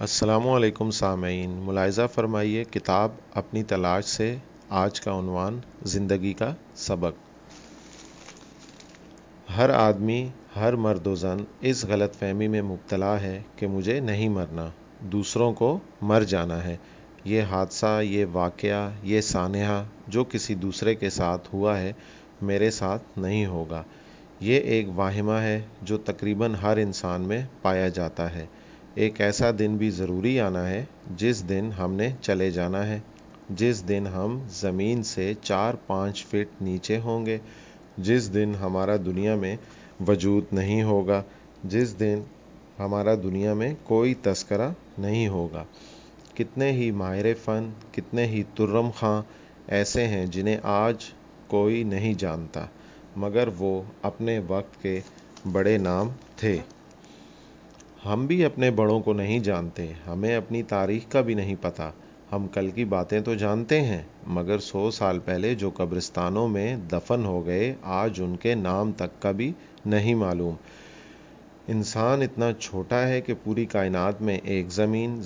السلام علیکم سامعین، ملاحظہ فرمائیے، کتاب اپنی تلاش سے آج کا عنوان زندگی کا سبق۔ ہر آدمی، ہر مرد و زن اس غلط فہمی میں مبتلا ہے کہ مجھے نہیں مرنا، دوسروں کو مر جانا ہے۔ یہ حادثہ، یہ واقعہ، یہ سانحہ جو کسی دوسرے کے ساتھ ہوا ہے، میرے ساتھ نہیں ہوگا۔ یہ ایک واہمہ ہے جو تقریباً ہر انسان میں پایا جاتا ہے۔ ایک ایسا دن بھی ضروری آنا ہے جس دن ہم نے چلے جانا ہے۔ جس دن ہم زمین سے چار پانچ فٹ نیچے ہوں گے۔ جس دن ہمارا دنیا میں وجود نہیں ہوگا۔ جس دن ہمارا دنیا میں کوئی تذکرہ نہیں ہوگا۔ کتنے ہی ماہر فن، کتنے ہی ترم خاں ایسے ہیں جنہیں آج کوئی نہیں جانتا، مگر وہ اپنے وقت کے بڑے نام تھے۔ ہم بھی اپنے بڑوں کو نہیں جانتے، ہمیں اپنی تاریخ کا بھی نہیں پتا ہم کل کی باتیں تو جانتے ہیں، مگر سو سال پہلے جو قبرستانوں میں دفن ہو گئے، آج ان کے نام تک کا بھی نہیں معلوم۔ انسان اتنا چھوٹا ہے کہ پوری کائنات میں ایک زمین،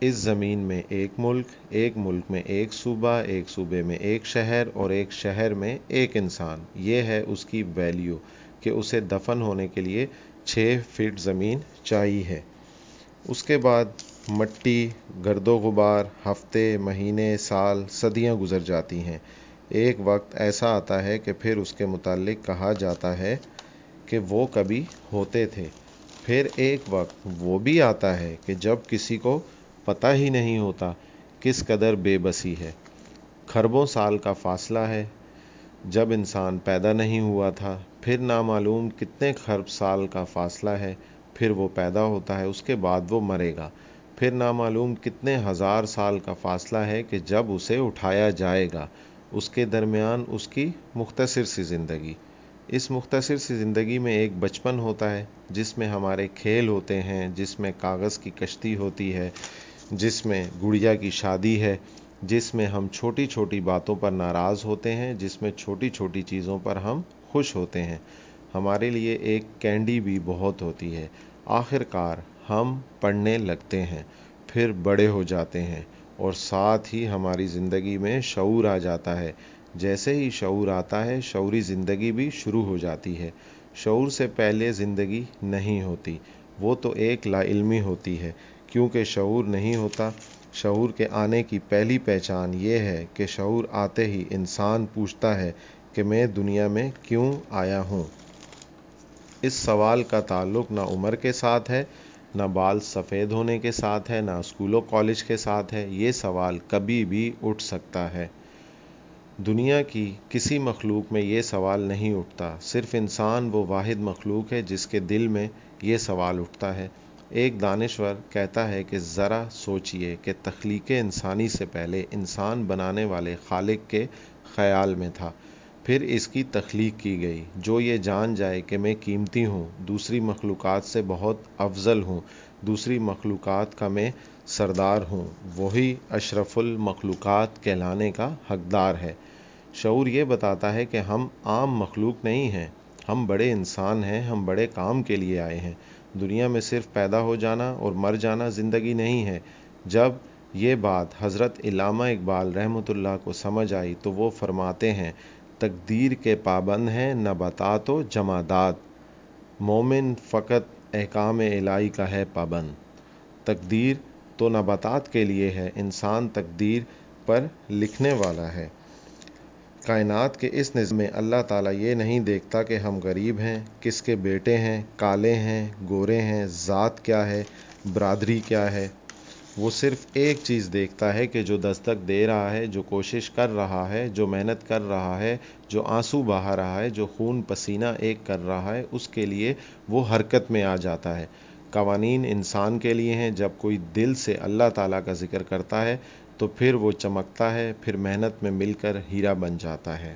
اس زمین میں ایک ملک ایک ملک میں ایک صوبہ، ایک صوبے میں ایک شہر اور ایک شہر میں ایک انسان۔ یہ ہے اس کی ویلیو کہ اسے دفن ہونے کے لیے چھ فٹ زمین چاہیے ہے۔ اس کے بعد مٹی، گرد و غبار، ہفتے، مہینے، سال، صدیاں گزر جاتی ہیں۔ ایک وقت ایسا آتا ہے کہ پھر اس کے متعلق کہا جاتا ہے کہ وہ کبھی ہوتے تھے۔ پھر ایک وقت وہ بھی آتا ہے کہ جب کسی کو پتہ ہی نہیں ہوتا کس قدر بے بسی ہے۔ کھربوں سال کا فاصلہ ہے۔ جب انسان پیدا نہیں ہوا تھا پھر نامعلوم کتنے خرب سال کا فاصلہ ہے، پھر وہ پیدا ہوتا ہے، اس کے بعد وہ مرے گا۔ پھر نامعلوم کتنے ہزار سال کا فاصلہ ہے کہ جب اسے اٹھایا جائے گا۔ اس کے درمیان اس کی مختصر سی زندگی۔ اس مختصر سی زندگی میں ایک بچپن ہوتا ہے، جس میں ہمارے کھیل ہوتے ہیں، جس میں کاغذ کی کشتی ہوتی ہے، جس میں گڑیا کی شادی ہے، جس میں ہم چھوٹی چھوٹی باتوں پر ناراض ہوتے ہیں، جس میں چھوٹی چھوٹی چیزوں پر ہم خوش ہوتے ہیں۔ ہمارے لیے ایک کینڈی بھی بہت ہوتی ہے۔ آخر کار ہم پڑھنے لگتے ہیں، پھر بڑے ہو جاتے ہیں اور ساتھ ہی ہماری زندگی میں شعور آ جاتا ہے۔ جیسے ہی شعور آتا ہے، شعوری زندگی بھی شروع ہو جاتی ہے۔ شعور سے پہلے زندگی نہیں ہوتی، وہ تو ایک لا علمی ہوتی ہے۔ کیونکہ شعور نہیں ہوتا شعور کے آنے کی پہلی پہچان یہ ہے کہ شعور آتے ہی انسان پوچھتا ہے کہ میں دنیا میں کیوں آیا ہوں۔ اس سوال کا تعلق نہ عمر کے ساتھ ہے، نہ بال سفید ہونے کے ساتھ ہے، نہ اسکول و کالج کے ساتھ ہے۔ یہ سوال کبھی بھی اٹھ سکتا ہے۔ دنیا کی کسی مخلوق میں یہ سوال نہیں اٹھتا۔ صرف انسان وہ واحد مخلوق ہے جس کے دل میں یہ سوال اٹھتا ہے۔ ایک دانشور کہتا ہے کہ ذرا سوچئے کہ تخلیق انسانی سے پہلے انسان بنانے والے خالق کے خیال میں تھا، پھر اس کی تخلیق کی گئی۔ جو یہ جان جائے کہ میں قیمتی ہوں، دوسری مخلوقات سے بہت افضل ہوں، دوسری مخلوقات کا میں سردار ہوں، وہی اشرف المخلوقات کہلانے کا حقدار ہے۔ شعور یہ بتاتا ہے کہ ہم عام مخلوق نہیں ہیں، ہم بڑے انسان ہیں، ہم بڑے کام کے لیے آئے ہیں۔ دنیا میں صرف پیدا ہو جانا اور مر جانا زندگی نہیں ہے۔ جب یہ بات حضرت علامہ اقبال رحمۃ اللہ کو سمجھ آئی تو وہ فرماتے ہیں، تقدیر کے پابند ہیں نباتات و جمادات مومن فقط احکام الہی کا ہے پابند۔ تقدیر تو نباتات کے لیے ہے، انسان تقدیر پر لکھنے والا ہے۔ کائنات کے اس نظم میں اللہ تعالیٰ یہ نہیں دیکھتا کہ ہم غریب ہیں، کس کے بیٹے ہیں، کالے ہیں، گورے ہیں، ذات کیا ہے، برادری کیا ہے۔ وہ صرف ایک چیز دیکھتا ہے کہ جو دستک دے رہا ہے، جو کوشش کر رہا ہے، جو محنت کر رہا ہے، جو آنسو بہا رہا ہے، جو خون پسینہ ایک کر رہا ہے، اس کے لیے وہ حرکت میں آ جاتا ہے۔ قوانین انسان کے لیے ہیں۔ جب کوئی دل سے اللہ تعالیٰ کا ذکر کرتا ہے، تو پھر وہ چمکتا ہے، پھر محنت میں مل کر ہیرا بن جاتا ہے۔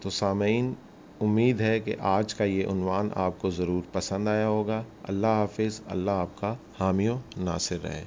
تو سامعین، امید ہے کہ آج کا یہ عنوان آپ کو ضرور پسند آیا ہوگا۔ اللہ حافظ، اللہ آپ کا حامی و ناصر رہے۔